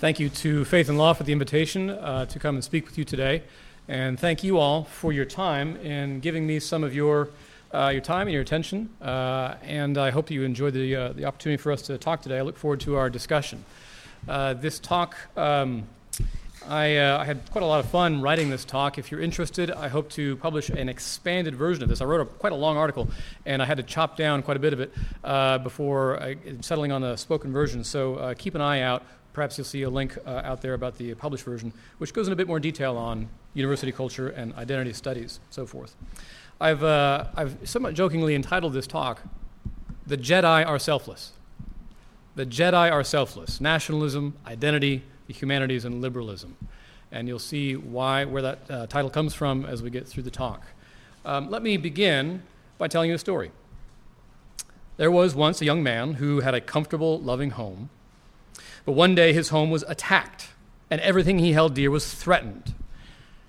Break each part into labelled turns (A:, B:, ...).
A: Thank you to Faith and Law for the invitation uh, to come and speak with you today. And thank you all for your time in giving me some of your, uh, your time and your attention. Uh, and I hope you enjoyed the, uh, the opportunity for us to talk today. I look forward to our discussion. Uh, this talk, um, I, uh, I, had quite a lot of fun writing this talk. If you're interested, I hope to publish an expanded version of this. I wrote a, quite a long article, and I had to chop down quite a bit of it before settling on the spoken version. So keep an eye out perhaps you'll see a link uh, out there about the published version, which goes in a bit more detail on university culture and identity studies, so forth. I've, uh, I've somewhat jokingly entitled this talk, The Jedi Are Selfless. The Jedi Are Selfless Nationalism, Identity, the Humanities, and Liberalism. And you'll see why, where that uh, title comes from as we get through the talk. Um, let me begin by telling you a story. There was once a young man who had a comfortable, loving home but one day his home was attacked, and everything he held dear was threatened.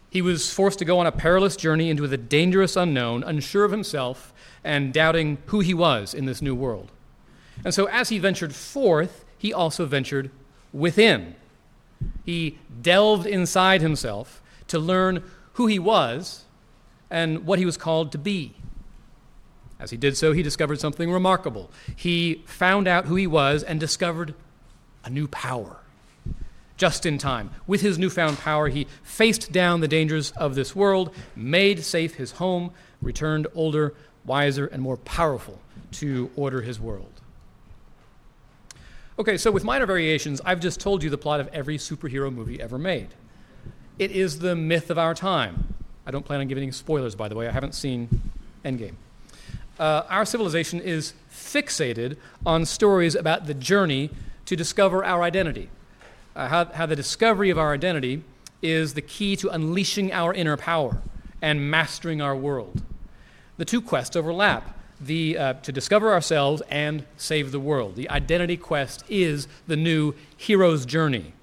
A: He was forced to go on a perilous journey into the dangerous unknown, unsure of himself and doubting who he was in this new world. And so, as he ventured forth, he also ventured within. He delved inside himself to learn who he was and what he was called to be. As he did so, he discovered something remarkable. He found out who he was and discovered a new power. Just in time. With his newfound power, he faced down the dangers of this world, made safe his home, returned older, wiser, and more powerful to order his world. Okay, so with minor variations, I've just told you the plot of every superhero movie ever made. It is the myth of our time. I don't plan on giving any spoilers, by the way. I haven't seen Endgame. Uh, our civilization is fixated on stories about the journey to discover our identity. Uh, how, how the discovery of our identity is the key to unleashing our inner power and mastering our world. The two quests overlap the, uh, to discover ourselves and save the world. The identity quest is the new hero's journey.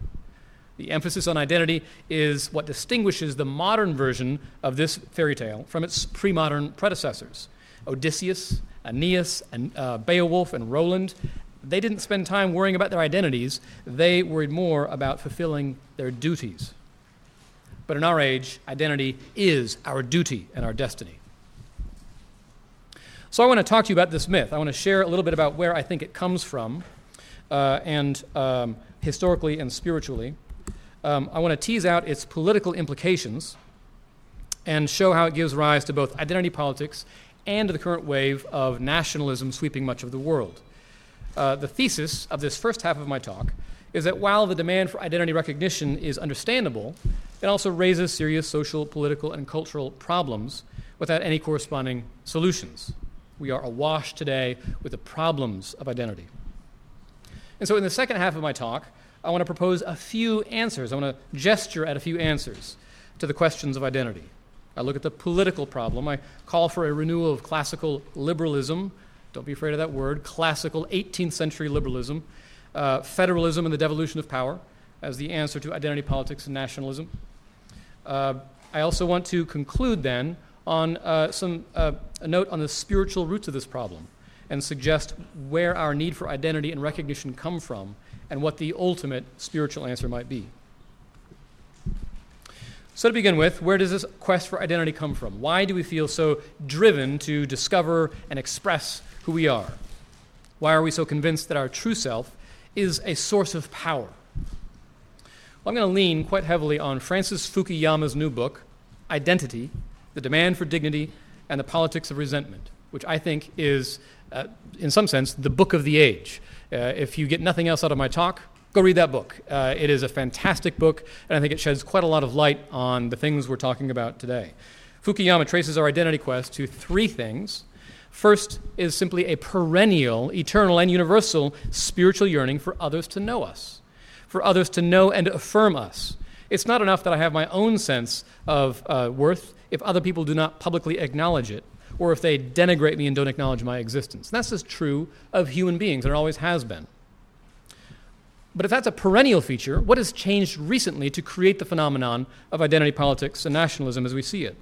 A: The emphasis on identity is what distinguishes the modern version of this fairy tale from its pre modern predecessors. Odysseus, Aeneas, and uh, Beowulf, and Roland they didn't spend time worrying about their identities, they worried more about fulfilling their duties. But in our age, identity is our duty and our destiny. So I want to talk to you about this myth. I want to share a little bit about where I think it comes from, uh, and um, historically and spiritually. Um, I want to tease out its political implications and show how it gives rise to both identity politics and to the current wave of nationalism sweeping much of the world. Uh, the thesis of this first half of my talk is that while the demand for identity recognition is understandable, it also raises serious social, political, and cultural problems without any corresponding solutions. We are awash today with the problems of identity. And so, in the second half of my talk, I want to propose a few answers. I want to gesture at a few answers to the questions of identity. I look at the political problem. I call for a renewal of classical liberalism don't be afraid of that word, classical 18th century liberalism, uh, federalism and the devolution of power as the answer to identity politics and nationalism. Uh, I also want to conclude then on uh, some, uh, a note on the spiritual roots of this problem and suggest where our need for identity and recognition come from and what the ultimate spiritual answer might be. So, to begin with, where does this quest for identity come from? Why do we feel so driven to discover and express who we are? Why are we so convinced that our true self is a source of power? Well, I'm going to lean quite heavily on Francis Fukuyama's new book, Identity The Demand for Dignity and the Politics of Resentment, which I think is, uh, in some sense, the book of the age. Uh, if you get nothing else out of my talk, go read that book. Uh, it is a fantastic book, and I think it sheds quite a lot of light on the things we're talking about today. Fukuyama traces our identity quest to three things First is simply a perennial, eternal, and universal spiritual yearning for others to know us, for others to know and affirm us. It's not enough that I have my own sense of uh, worth if other people do not publicly acknowledge it, or if they denigrate me and don't acknowledge my existence. That's as true of human beings, and it always has been. But if that's a perennial feature, what has changed recently to create the phenomenon of identity politics and nationalism as we see it?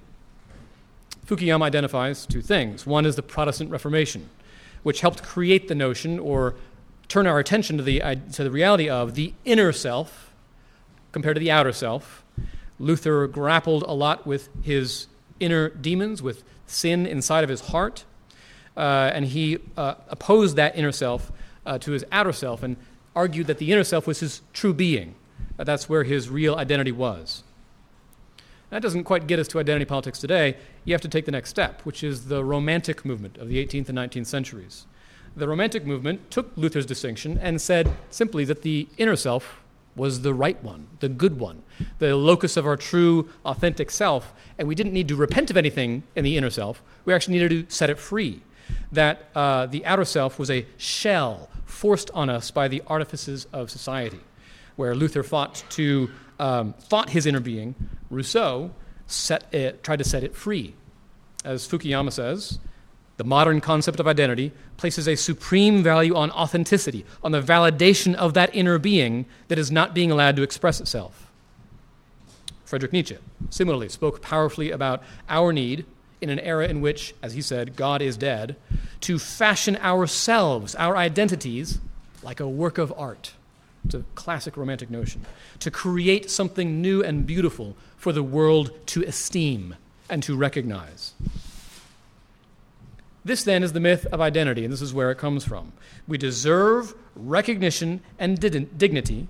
A: Fukuyama identifies two things. One is the Protestant Reformation, which helped create the notion or turn our attention to the, to the reality of the inner self compared to the outer self. Luther grappled a lot with his inner demons, with sin inside of his heart, uh, and he uh, opposed that inner self uh, to his outer self and argued that the inner self was his true being. that's where his real identity was. That doesn't quite get us to identity politics today. You have to take the next step, which is the Romantic movement of the 18th and 19th centuries. The Romantic movement took Luther's distinction and said simply that the inner self was the right one, the good one, the locus of our true, authentic self, and we didn't need to repent of anything in the inner self. We actually needed to set it free. That uh, the outer self was a shell forced on us by the artifices of society, where Luther fought to um, thought his inner being, Rousseau set it, tried to set it free. As Fukuyama says, the modern concept of identity places a supreme value on authenticity, on the validation of that inner being that is not being allowed to express itself. Friedrich Nietzsche similarly spoke powerfully about our need in an era in which, as he said, God is dead, to fashion ourselves, our identities, like a work of art. It's a classic romantic notion. To create something new and beautiful for the world to esteem and to recognize. This then is the myth of identity, and this is where it comes from. We deserve recognition and dignity.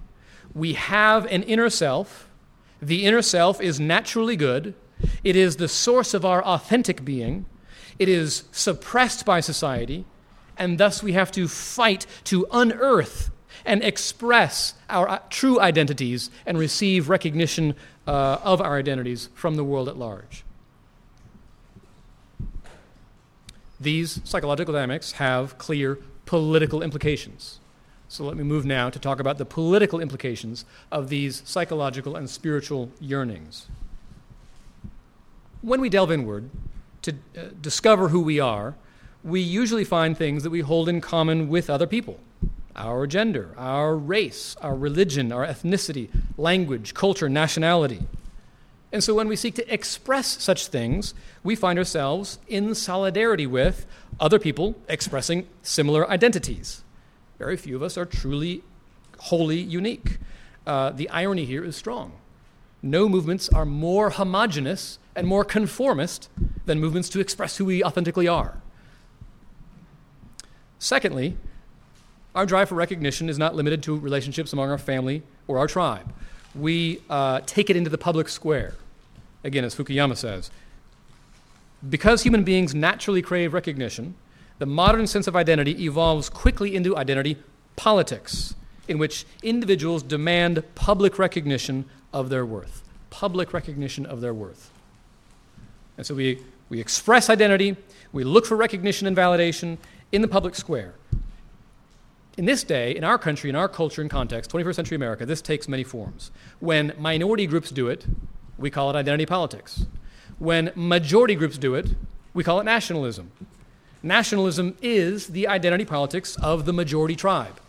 A: We have an inner self. The inner self is naturally good. It is the source of our authentic being. It is suppressed by society, and thus we have to fight to unearth and express our uh, true identities and receive recognition uh, of our identities from the world at large. These psychological dynamics have clear political implications. So let me move now to talk about the political implications of these psychological and spiritual yearnings. When we delve inward to uh, discover who we are, we usually find things that we hold in common with other people our gender, our race, our religion, our ethnicity, language, culture, nationality. And so when we seek to express such things, we find ourselves in solidarity with other people expressing similar identities. Very few of us are truly wholly unique. Uh, the irony here is strong. No movements are more homogenous and more conformist than movements to express who we authentically are. Secondly, our drive for recognition is not limited to relationships among our family or our tribe. We uh, take it into the public square. Again, as Fukuyama says, because human beings naturally crave recognition, the modern sense of identity evolves quickly into identity politics, in which individuals demand public recognition of their worth. Public recognition of their worth. And so we, we express identity, we look for recognition and validation in the public square in this day, in our country, in our culture and context, 21st century America, this takes many forms. When minority groups do it, we call it identity politics. When majority groups do it, we call it nationalism. Nationalism is the identity politics of the majority tribe.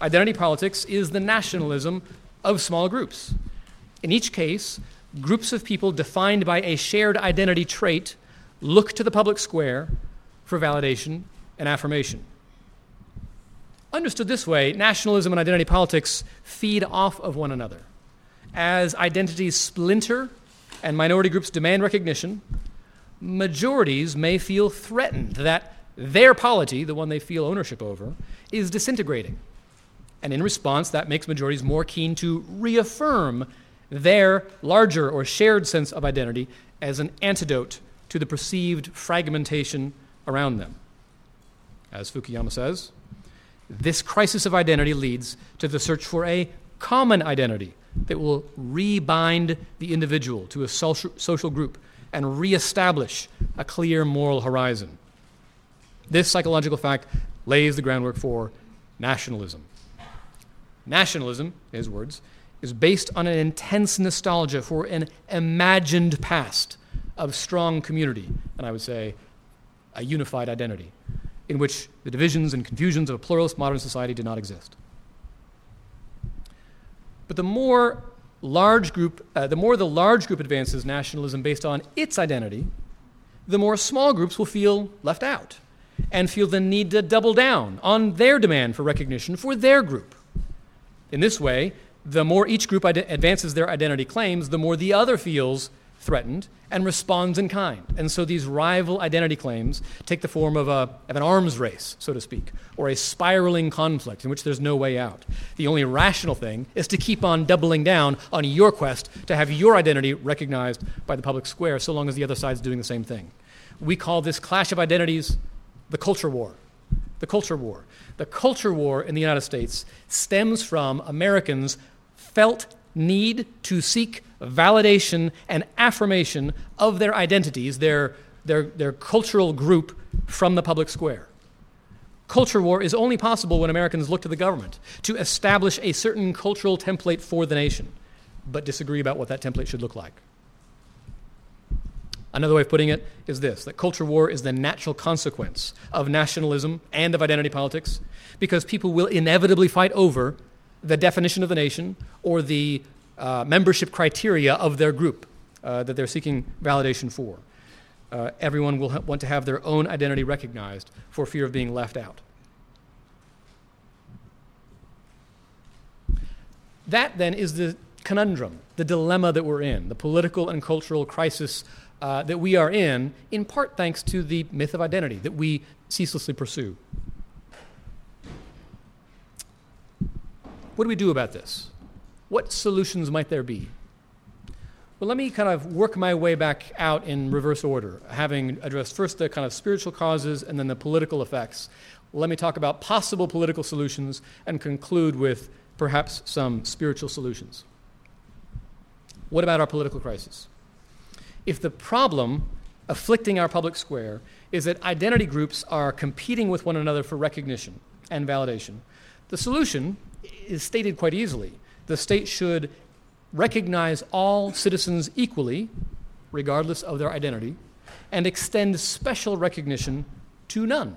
A: Identity politics is the nationalism of small groups. In each case, groups of people defined by a shared identity trait look to the public square for validation and affirmation. Understood this way, nationalism and identity politics feed off of one another. As identities splinter and minority groups demand recognition, majorities may feel threatened that their polity, the one they feel ownership over, is disintegrating. And in response, that makes majorities more keen to reaffirm their larger or shared sense of identity as an antidote to the perceived fragmentation around them. As Fukuyama says, this crisis of identity leads to the search for a common identity that will rebind the individual to a social, group and reestablish a clear moral horizon. This psychological fact lays the groundwork for nationalism. Nationalism, his words, is based on an intense nostalgia for an imagined past of strong community, and I would say a unified identity in which the divisions and confusions of a pluralist modern society did not exist. But the more large group, uh, the more the large group advances nationalism based on its identity, the more small groups will feel left out and feel the need to double down on their demand for recognition for their group. In this way, the more each group ad- advances their identity claims, the more the other feels threatened and responds in kind. And so these rival identity claims take the form of, a, of an arms race, so to speak, or a spiraling conflict in which there's no way out. The only rational thing is to keep on doubling down on your quest to have your identity recognized by the public square, so long as the other side's doing the same thing. We call this clash of identities the culture war. The culture war. The culture war in the United States stems from Americans' felt need to seek validation and affirmation of their identities, their, their, their cultural group, from the public square. Culture war is only possible when Americans look to the government to establish a certain cultural template for the nation, but disagree about what that template should look like. Another way of putting it is this that culture war is the natural consequence of nationalism and of identity politics because people will inevitably fight over the definition of the nation or the uh, membership criteria of their group uh, that they're seeking validation for. Uh, everyone will ha- want to have their own identity recognized for fear of being left out. That then is the conundrum, the dilemma that we're in, the political and cultural crisis uh, that we are in, in part thanks to the myth of identity that we ceaselessly pursue. What do we do about this? What solutions might there be? Well, let me kind of work my way back out in reverse order, having addressed first the kind of spiritual causes and then the political effects. Let me talk about possible political solutions and conclude with perhaps some spiritual solutions. What about our political crisis? If the problem afflicting our public square is that identity groups are competing with one another for recognition and validation, the solution is stated quite easily. The state should recognize all citizens equally, regardless of their identity, and extend special recognition to none.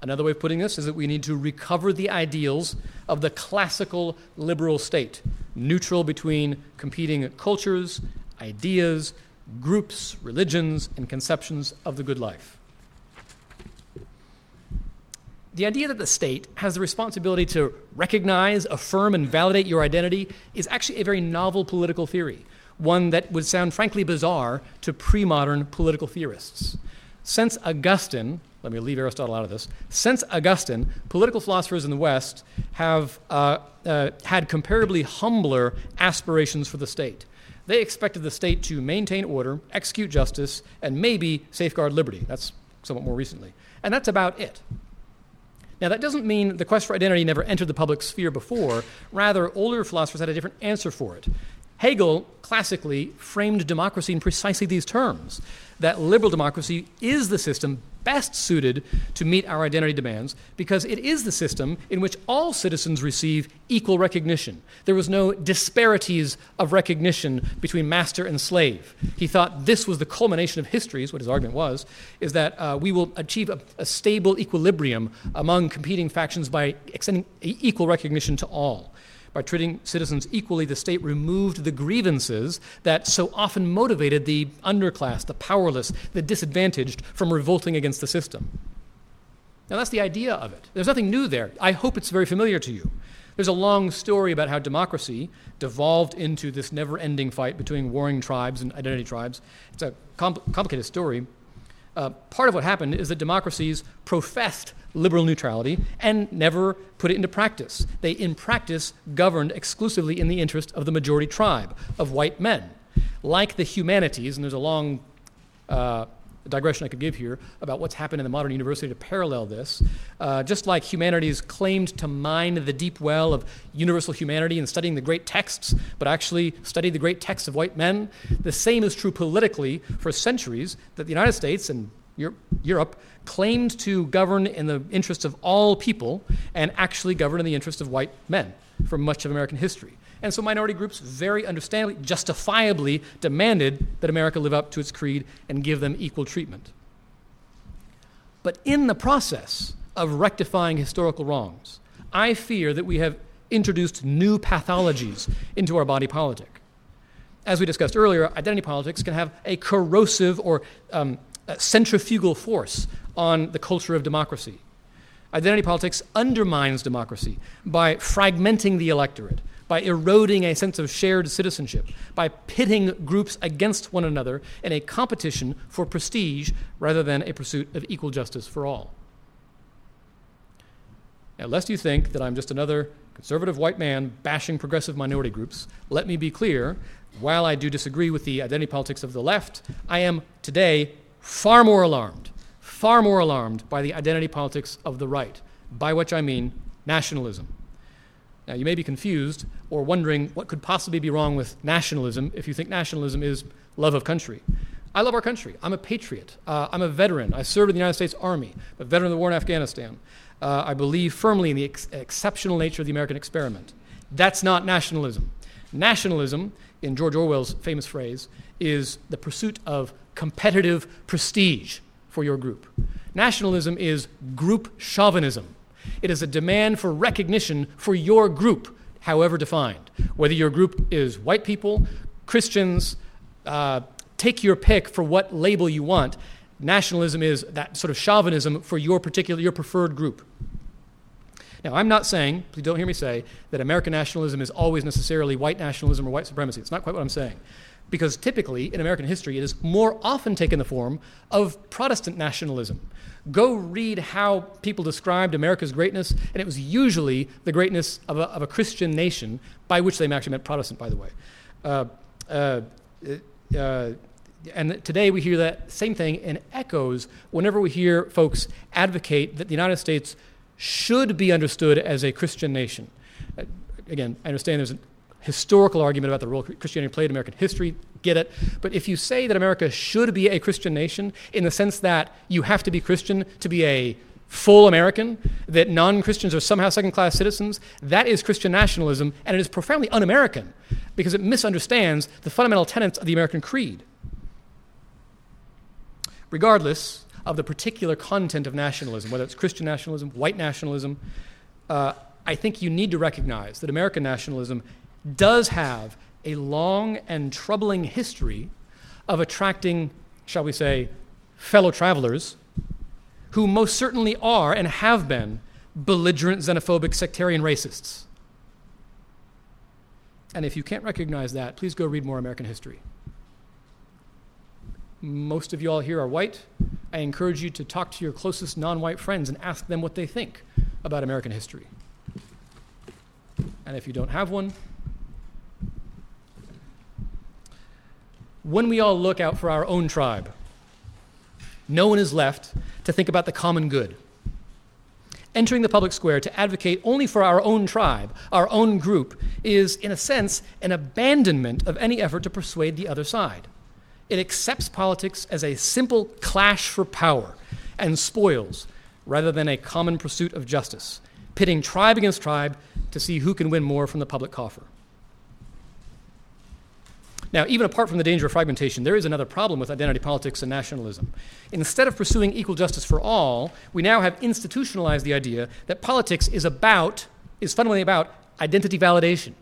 A: Another way of putting this is that we need to recover the ideals of the classical liberal state, neutral between competing cultures, ideas, groups, religions, and conceptions of the good life. The idea that the state has the responsibility to recognize, affirm, and validate your identity is actually a very novel political theory, one that would sound frankly bizarre to pre modern political theorists. Since Augustine, let me leave Aristotle out of this, since Augustine, political philosophers in the West have uh, uh, had comparably humbler aspirations for the state. They expected the state to maintain order, execute justice, and maybe safeguard liberty. That's somewhat more recently. And that's about it. Now, that doesn't mean the quest for identity never entered the public sphere before. Rather, older philosophers had a different answer for it. Hegel classically framed democracy in precisely these terms that liberal democracy is the system best suited to meet our identity demands because it is the system in which all citizens receive equal recognition. There was no disparities of recognition between master and slave. He thought this was the culmination of history, is what his argument was, is that uh, we will achieve a, a stable equilibrium among competing factions by extending equal recognition to all. By treating citizens equally, the state removed the grievances that so often motivated the underclass, the powerless, the disadvantaged from revolting against the system. Now, that's the idea of it. There's nothing new there. I hope it's very familiar to you. There's a long story about how democracy devolved into this never ending fight between warring tribes and identity tribes. It's a compl- complicated story. Uh, part of what happened is that democracies professed liberal neutrality and never put it into practice. They, in practice, governed exclusively in the interest of the majority tribe, of white men. Like the humanities, and there's a long uh, digression I could give here about what's happened in the modern university to parallel this. Uh, just like humanities claimed to mine the deep well of universal humanity and studying the great texts, but actually studied the great texts of white men, the same is true politically for centuries that the United States and Europe claimed to govern in the interests of all people and actually govern in the interests of white men for much of American history. And so minority groups very understandably, justifiably demanded that America live up to its creed and give them equal treatment. But in the process of rectifying historical wrongs, I fear that we have introduced new pathologies into our body politic. As we discussed earlier, identity politics can have a corrosive or um, centrifugal force on the culture of democracy. Identity politics undermines democracy by fragmenting the electorate, by eroding a sense of shared citizenship, by pitting groups against one another in a competition for prestige rather than a pursuit of equal justice for all. Now, lest you think that I'm just another conservative white man bashing progressive minority groups, let me be clear. While I do disagree with the identity politics of the left, I am today far more alarmed, far more alarmed by the identity politics of the right, by which I mean nationalism. Now, you may be confused or wondering what could possibly be wrong with nationalism if you think nationalism is love of country. I love our country. I'm a patriot. Uh, I'm a veteran. I served in the United States Army, a veteran of the war in Afghanistan. Uh, I believe firmly in the ex- exceptional nature of the American experiment. That's not nationalism. Nationalism, in George Orwell's famous phrase, is the pursuit of competitive prestige for your group. Nationalism is group chauvinism. It is a demand for recognition for your group, however defined. Whether your group is white people, Christians, uh, take your pick for what label you want. Nationalism is that sort of chauvinism for your particular, your preferred group. Now, I'm not saying, please don't hear me say, that American nationalism is always necessarily white nationalism or white supremacy. It's not quite what I'm saying. Because typically, in American history, it has more often taken the form of Protestant nationalism. Go read how people described America's greatness, and it was usually the greatness of a, of a Christian nation, by which they actually meant Protestant, by the way. Uh, uh, uh, and today we hear that same thing in echoes whenever we hear folks advocate that the United States should be understood as a Christian nation. Uh, again, I understand there's a historical argument about the role Christianity played in American history, get it. But if you say that America should be a Christian nation in the sense that you have to be Christian to be a full American, that non Christians are somehow second class citizens, that is Christian nationalism, and it is profoundly un American because it misunderstands the fundamental tenets of the American creed. Regardless of the particular content of nationalism, whether it's Christian nationalism, white nationalism, uh, I think you need to recognize that American nationalism does have a long and troubling history of attracting, shall we say, fellow travelers who most certainly are and have been belligerent, xenophobic, sectarian racists. And if you can't recognize that, please go read more American history. Most of you all here are white. I encourage you to talk to your closest non white friends and ask them what they think about American history. And if you don't have one, when we all look out for our own tribe, no one is left to think about the common good. Entering the public square to advocate only for our own tribe, our own group, is, in a sense, an abandonment of any effort to persuade the other side. It accepts politics as a simple clash for power and spoils rather than a common pursuit of justice, pitting tribe against tribe to see who can win more from the public coffer. Now, even apart from the danger of fragmentation, there is another problem with identity politics and nationalism. Instead of pursuing equal justice for all, we now have institutionalized the idea that politics is about, is fundamentally about identity validation.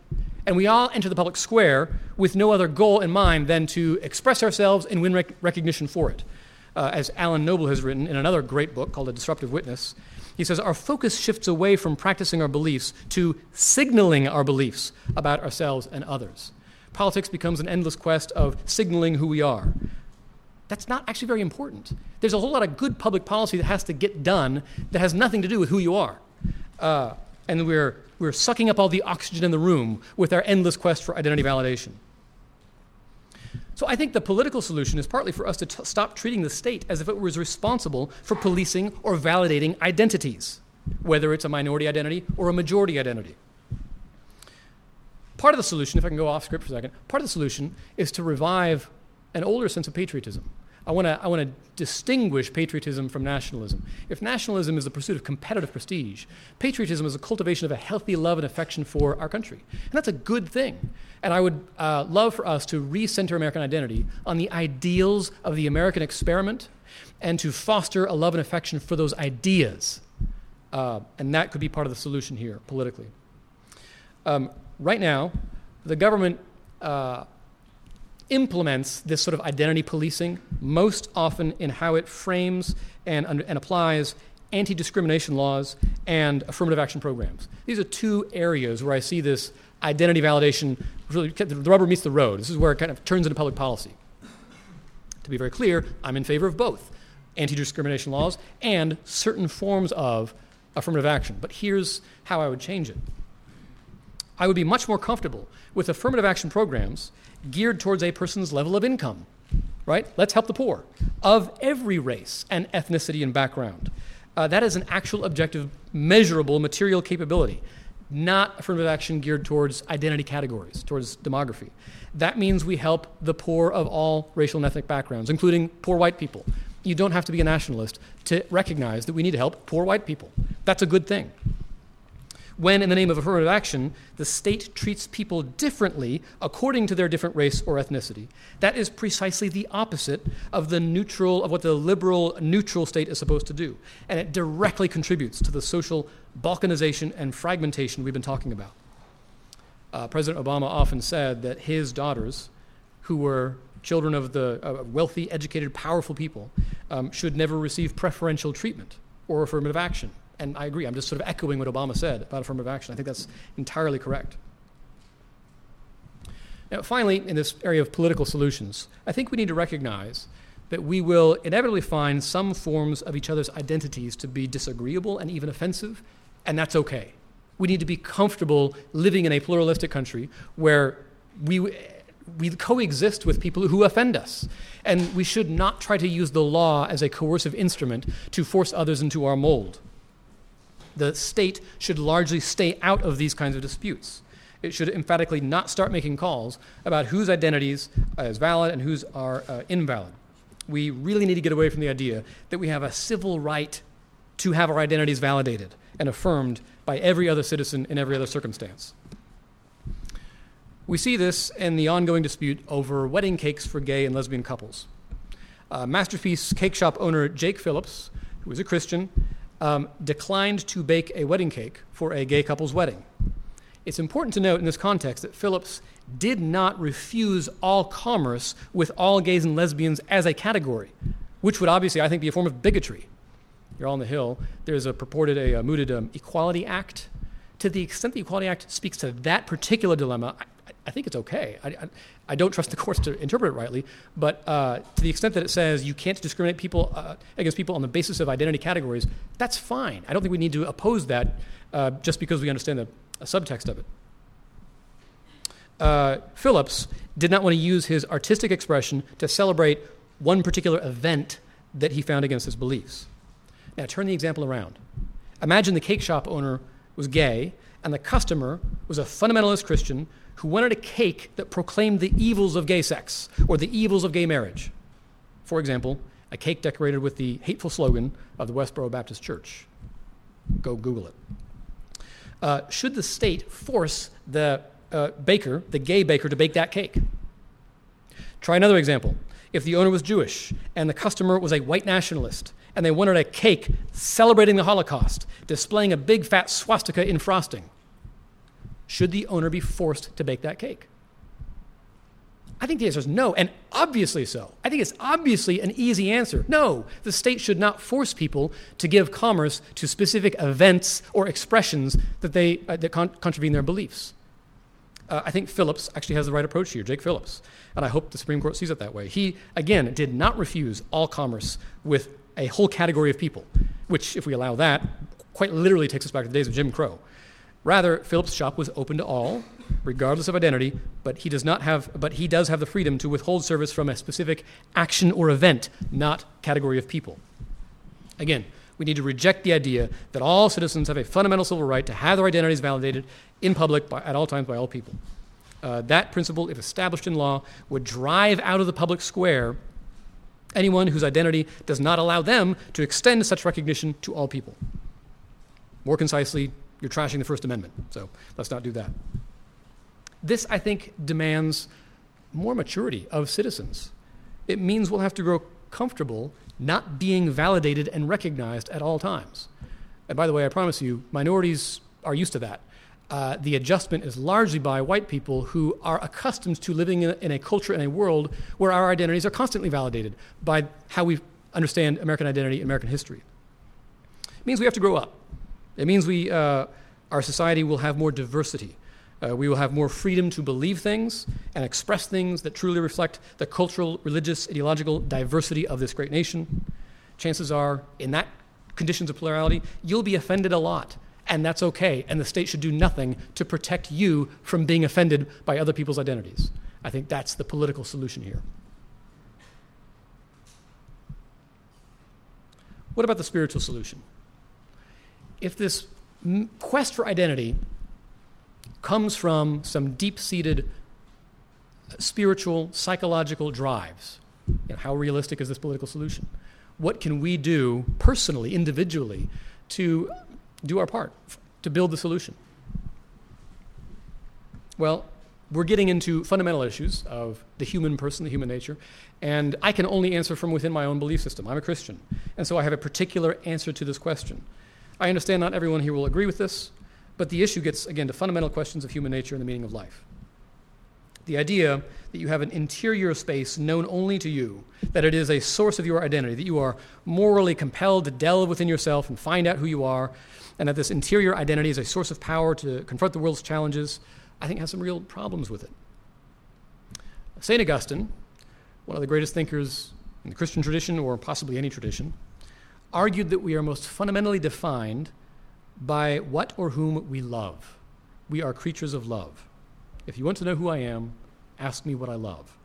A: And we all enter the public square with no other goal in mind than to express ourselves and win rec- recognition for it. Uh, as Alan Noble has written in another great book called A Disruptive Witness, he says our focus shifts away from practicing our beliefs to signaling our beliefs about ourselves and others politics becomes an endless quest of signaling who we are. That's not actually very important. There's a whole lot of good public policy that has to get done that has nothing to do with who you are. Uh, and we're, we're sucking up all the oxygen in the room with our endless quest for identity validation. So I think the political solution is partly for us to t- stop treating the state as if it was responsible for policing or validating identities, whether it's a minority identity or a majority identity. Part of the solution, if I can go off script for a second, part of the solution is to revive an older sense of patriotism. I want to I want to distinguish patriotism from nationalism. If nationalism is the pursuit of competitive prestige, patriotism is a cultivation of a healthy love and affection for our country, and that's a good thing. And I would uh, love for us to recenter American identity on the ideals of the American experiment, and to foster a love and affection for those ideas. Uh, and that could be part of the solution here politically. Um, right now, the government uh, implements this sort of identity policing most often in how it frames and, and applies anti discrimination laws and affirmative action programs. These are two areas where I see this identity validation, really, the rubber meets the road. This is where it kind of turns into public policy. To be very clear, I'm in favor of both anti discrimination laws and certain forms of affirmative action. But here's how I would change it I would be much more comfortable with affirmative action programs geared towards a person's level of income, right? Let's help the poor of every race and ethnicity and background. Uh, that is an actual objective, measurable material capability, not affirmative action geared towards identity categories, towards demography. That means we help the poor of all racial and ethnic backgrounds, including poor white people. You don't have to be a nationalist to recognize that we need to help poor white people. That's a good thing when, in the name of affirmative action, the state treats people differently according to their different race or ethnicity. That is precisely the opposite of the neutral, of what the liberal neutral state is supposed to do. And it directly contributes to the social balkanization and fragmentation we've been talking about. Uh, President Obama often said that his daughters, who were children of the uh, wealthy, educated, powerful people, um, should never receive preferential treatment or affirmative action and I agree, I'm just sort of echoing what Obama said about affirmative action. I think that's entirely correct. Now, finally, in this area of political solutions, I think we need to recognize that we will inevitably find some forms of each other's identities to be disagreeable and even offensive, and that's okay. We need to be comfortable living in a pluralistic country where we, we coexist with people who offend us. And we should not try to use the law as a coercive instrument to force others into our mold the state should largely stay out of these kinds of disputes. It should emphatically not start making calls about whose identities is valid and whose are uh, invalid. We really need to get away from the idea that we have a civil right to have our identities validated and affirmed by every other citizen in every other circumstance. We see this in the ongoing dispute over wedding cakes for gay and lesbian couples. Uh, Masterpiece cake shop owner Jake Phillips, who is a Christian, um, declined to bake a wedding cake for a gay couple's wedding. It's important to note in this context that Phillips did not refuse all commerce with all gays and lesbians as a category, which would obviously, I think, be a form of bigotry. You're all on the Hill. There's a purported, a, a mooted um, Equality Act. To the extent the Equality Act speaks to that particular dilemma, I, think it's okay. I, I, I, don't trust the courts to interpret it rightly, but uh, to the extent that it says you can't discriminate people uh, against people on the basis of identity categories, that's fine. I don't think we need to oppose that uh, just because we understand the subtext of it. Uh, Phillips did not want to use his artistic expression to celebrate one particular event that he found against his beliefs. Now, turn the example around. Imagine the cake shop owner was gay and the customer was a fundamentalist Christian who wanted a cake that proclaimed the evils of gay sex or the evils of gay marriage. For example, a cake decorated with the hateful slogan of the Westboro Baptist Church. Go Google it. Uh, should the state force the uh, baker, the gay baker, to bake that cake? Try another example. If the owner was Jewish and the customer was a white nationalist and they wanted a cake celebrating the Holocaust, displaying a big fat swastika in frosting, should the owner be forced to bake that cake? I think the answer is no, and obviously so. I think it's obviously an easy answer. No, the state should not force people to give commerce to specific events or expressions that, they, uh, that con- contravene their beliefs. Uh, I think Phillips actually has the right approach here, Jake Phillips, and I hope the Supreme Court sees it that way. He, again, did not refuse all commerce with a whole category of people, which, if we allow that, quite literally takes us back to the days of Jim Crow. Rather, Phillips' shop was open to all, regardless of identity, but he does not have but he does have the freedom to withhold service from a specific action or event, not category of people. Again, we need to reject the idea that all citizens have a fundamental civil right to have their identities validated in public by, at all times by all people. Uh, that principle, if established in law, would drive out of the public square anyone whose identity does not allow them to extend such recognition to all people. More concisely, you're trashing the First Amendment. So let's not do that. This, I think, demands more maturity of citizens. It means we'll have to grow comfortable not being validated and recognized at all times. And by the way, I promise you, minorities are used to that. Uh, the adjustment is largely by white people who are accustomed to living in a, in a culture and a world where our identities are constantly validated by how we understand American identity and American history. It means we have to grow up. It means we, uh, our society will have more diversity. Uh, we will have more freedom to believe things and express things that truly reflect the cultural, religious, ideological diversity of this great nation. Chances are, in that conditions of plurality, you'll be offended a lot, and that's okay. And the state should do nothing to protect you from being offended by other people's identities. I think that's the political solution here. What about the spiritual solution? If this quest for identity comes from some deep seated uh, spiritual, psychological drives. You know, how realistic is this political solution? What can we do personally, individually, to do our part to build the solution? Well, we're getting into fundamental issues of the human person, the human nature, and I can only answer from within my own belief system. I'm a Christian, and so I have a particular answer to this question. I understand not everyone here will agree with this, but the issue gets, again, to fundamental questions of human nature and the meaning of life. The idea that you have an interior space known only to you, that it is a source of your identity, that you are morally compelled to delve within yourself and find out who you are, and that this interior identity is a source of power to confront the world's challenges, I think has some real problems with it. St. Augustine, one of the greatest thinkers in the Christian tradition or possibly any tradition, argued that we are most fundamentally defined by what or whom we love. We are creatures of love. If you want to know who I am, ask me what I love,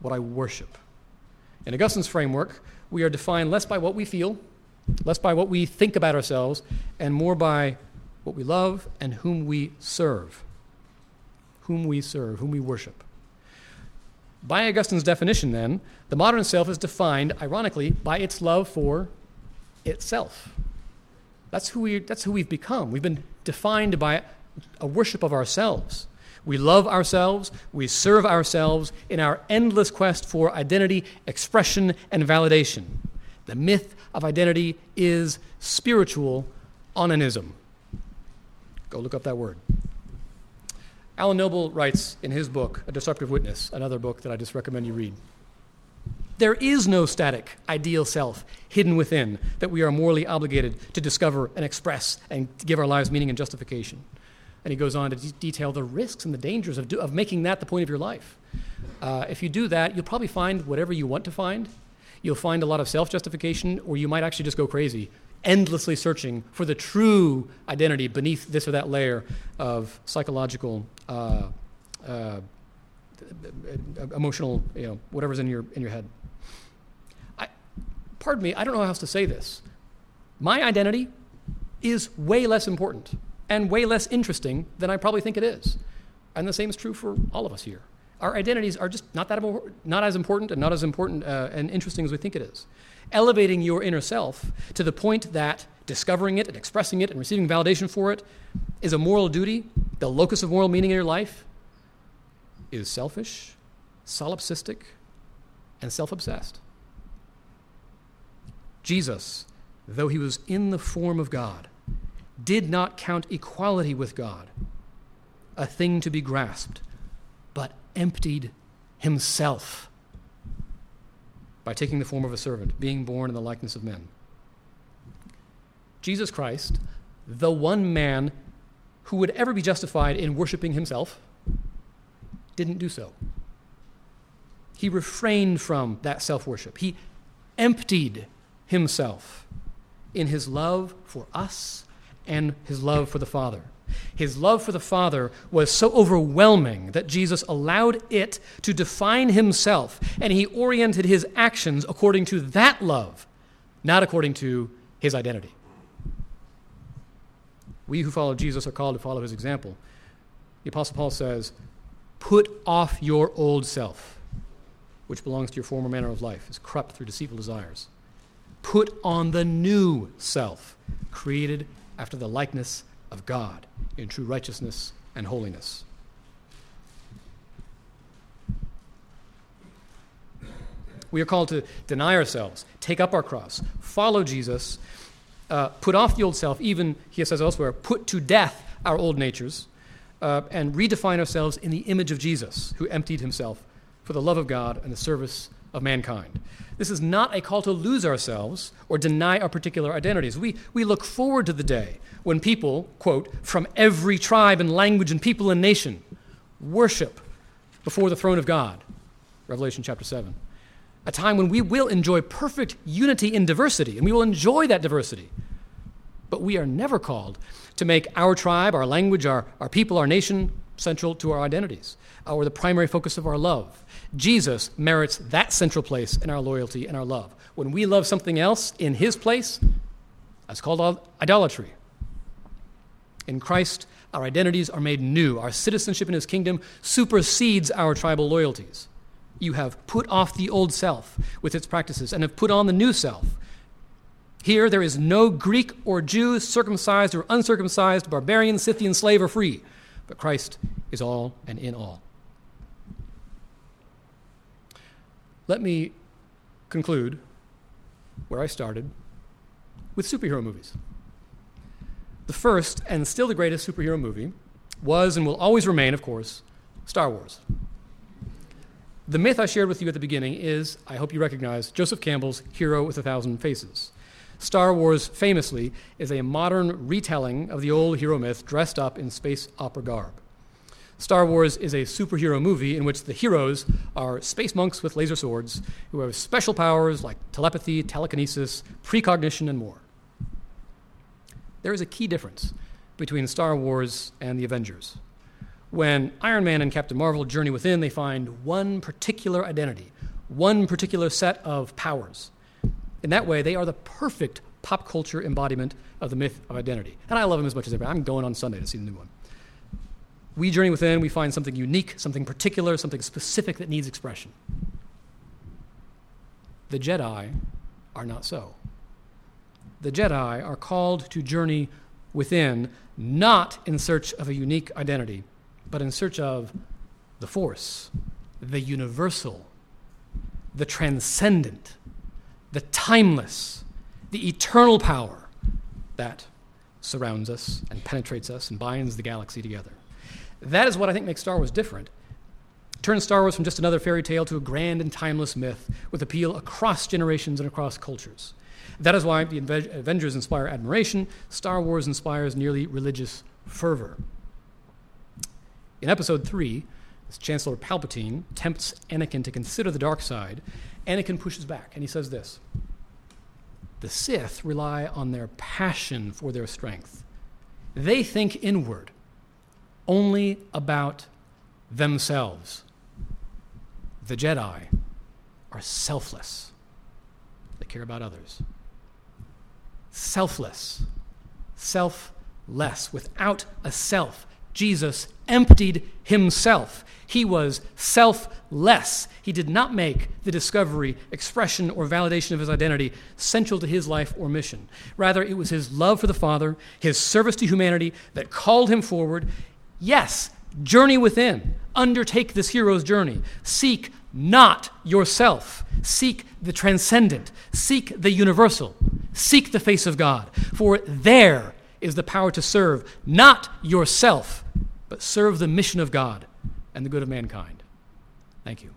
A: what I worship. In Augustine's framework, we are defined less by what we feel, less by what we think about ourselves, and more by what we love and whom we serve. Whom we serve, whom we worship. By Augustine's definition, then, the modern self is defined, ironically, by its love for itself. That's who, we, that's who we've become. We've been defined by a worship of ourselves. We love ourselves, we serve ourselves in our endless quest for identity, expression, and validation. The myth of identity is spiritual onanism. Go look up that word. Alan Noble writes in his book, A Disruptive Witness, another book that I just recommend you read. There is no static, ideal self hidden within that we are morally obligated to discover and express and give our lives meaning and justification. And he goes on to de- detail the risks and the dangers of, do, of making that the point of your life. Uh, if you do that, you'll probably find whatever you want to find. You'll find a lot of self justification, or you might actually just go crazy, endlessly searching for the true identity beneath this or that layer of psychological, uh, uh, emotional, you know, whatever's in your, in your head pardon me, I don't know how else to say this. My identity is way less important and way less interesting than I probably think it is. And the same is true for all of us here. Our identities are just not, that, not as important and not as important uh, and interesting as we think it is. Elevating your inner self to the point that discovering it and expressing it and receiving validation for it is a moral duty, the locus of moral meaning in your life, is selfish, solipsistic, and self obsessed. Jesus, though he was in the form of God, did not count equality with God a thing to be grasped, but emptied himself by taking the form of a servant, being born in the likeness of men. Jesus Christ, the one man who would ever be justified in worshiping himself, didn't do so. He refrained from that self worship. He emptied himself in his love for us and his love for the Father. His love for the Father was so overwhelming that Jesus allowed it to define himself, and he oriented his actions according to that love, not according to his identity. We who follow Jesus are called to follow his example. The Apostle Paul says, Put off your old self, which belongs to your former manner of life, is corrupt through deceitful desires Put on the new self, created after the likeness of God in true righteousness and holiness. We are called to deny ourselves, take up our cross, follow Jesus, uh, put off the old self, even, he says elsewhere, put to death our old natures, uh, and redefine ourselves in the image of Jesus, who emptied himself for the love of God and the service of mankind. This is not a call to lose ourselves or deny our particular identities. We, we look forward to the day when people, quote, from every tribe and language and people and nation worship before the throne of God. Revelation chapter 7. A time when we will enjoy perfect unity in diversity, and we will enjoy that diversity. But we are never called to make our tribe, our language, our, our people, our nation central to our identities or the primary focus of our love. Jesus merits that central place in our loyalty and our love. When we love something else in his place, that's called idolatry. In Christ, our identities are made new. Our citizenship in his kingdom supersedes our tribal loyalties. You have put off the old self with its practices and have put on the new self. Here, there is no Greek or Jew, circumcised or uncircumcised, barbarian, Scythian, slave, or free, but Christ is all and in all. Let me conclude where I started with superhero movies. The first, and still the greatest superhero movie, was and will always remain, of course, Star Wars. The myth I shared with you at the beginning is, I hope you recognize, Joseph Campbell's Hero with a Thousand Faces. Star Wars, famously, is a modern retelling of the old hero myth dressed up in space opera garb. Star Wars is a superhero movie in which the heroes are space monks with laser swords who have special powers like telepathy, telekinesis, precognition, and more. There is a key difference between Star Wars and the Avengers. When Iron Man and Captain Marvel journey within, they find one particular identity, one particular set of powers. In that way, they are the perfect pop culture embodiment of the myth of identity. And I love them as much as everybody. I'm going on Sunday to see the new one. We journey within, we find something unique, something particular, something specific that needs expression. The Jedi are not so. The Jedi are called to journey within, not in search of a unique identity, but in search of the Force, the universal, the transcendent, the timeless, the eternal power that surrounds us and penetrates us and binds the galaxy together. That is what I think makes Star Wars different. Turns Star Wars from just another fairy tale to a grand and timeless myth with appeal across generations and across cultures. That is why the Avengers inspire admiration, Star Wars inspires nearly religious fervor. In episode 3, as Chancellor Palpatine tempts Anakin to consider the dark side, Anakin pushes back and he says this The Sith rely on their passion for their strength. They think inward only about themselves. The Jedi are selfless, they care about others. Selfless, selfless, without a self. Jesus emptied himself. He was selfless. He did not make the discovery, expression, or validation of his identity central to his life or mission. Rather, it was his love for the Father, his service to humanity that called him forward, Yes, journey within. Undertake this hero's journey. Seek not yourself. Seek the transcendent. Seek the universal. Seek the face of God. For there is the power to serve not yourself, but serve the mission of God and the good of mankind. Thank you.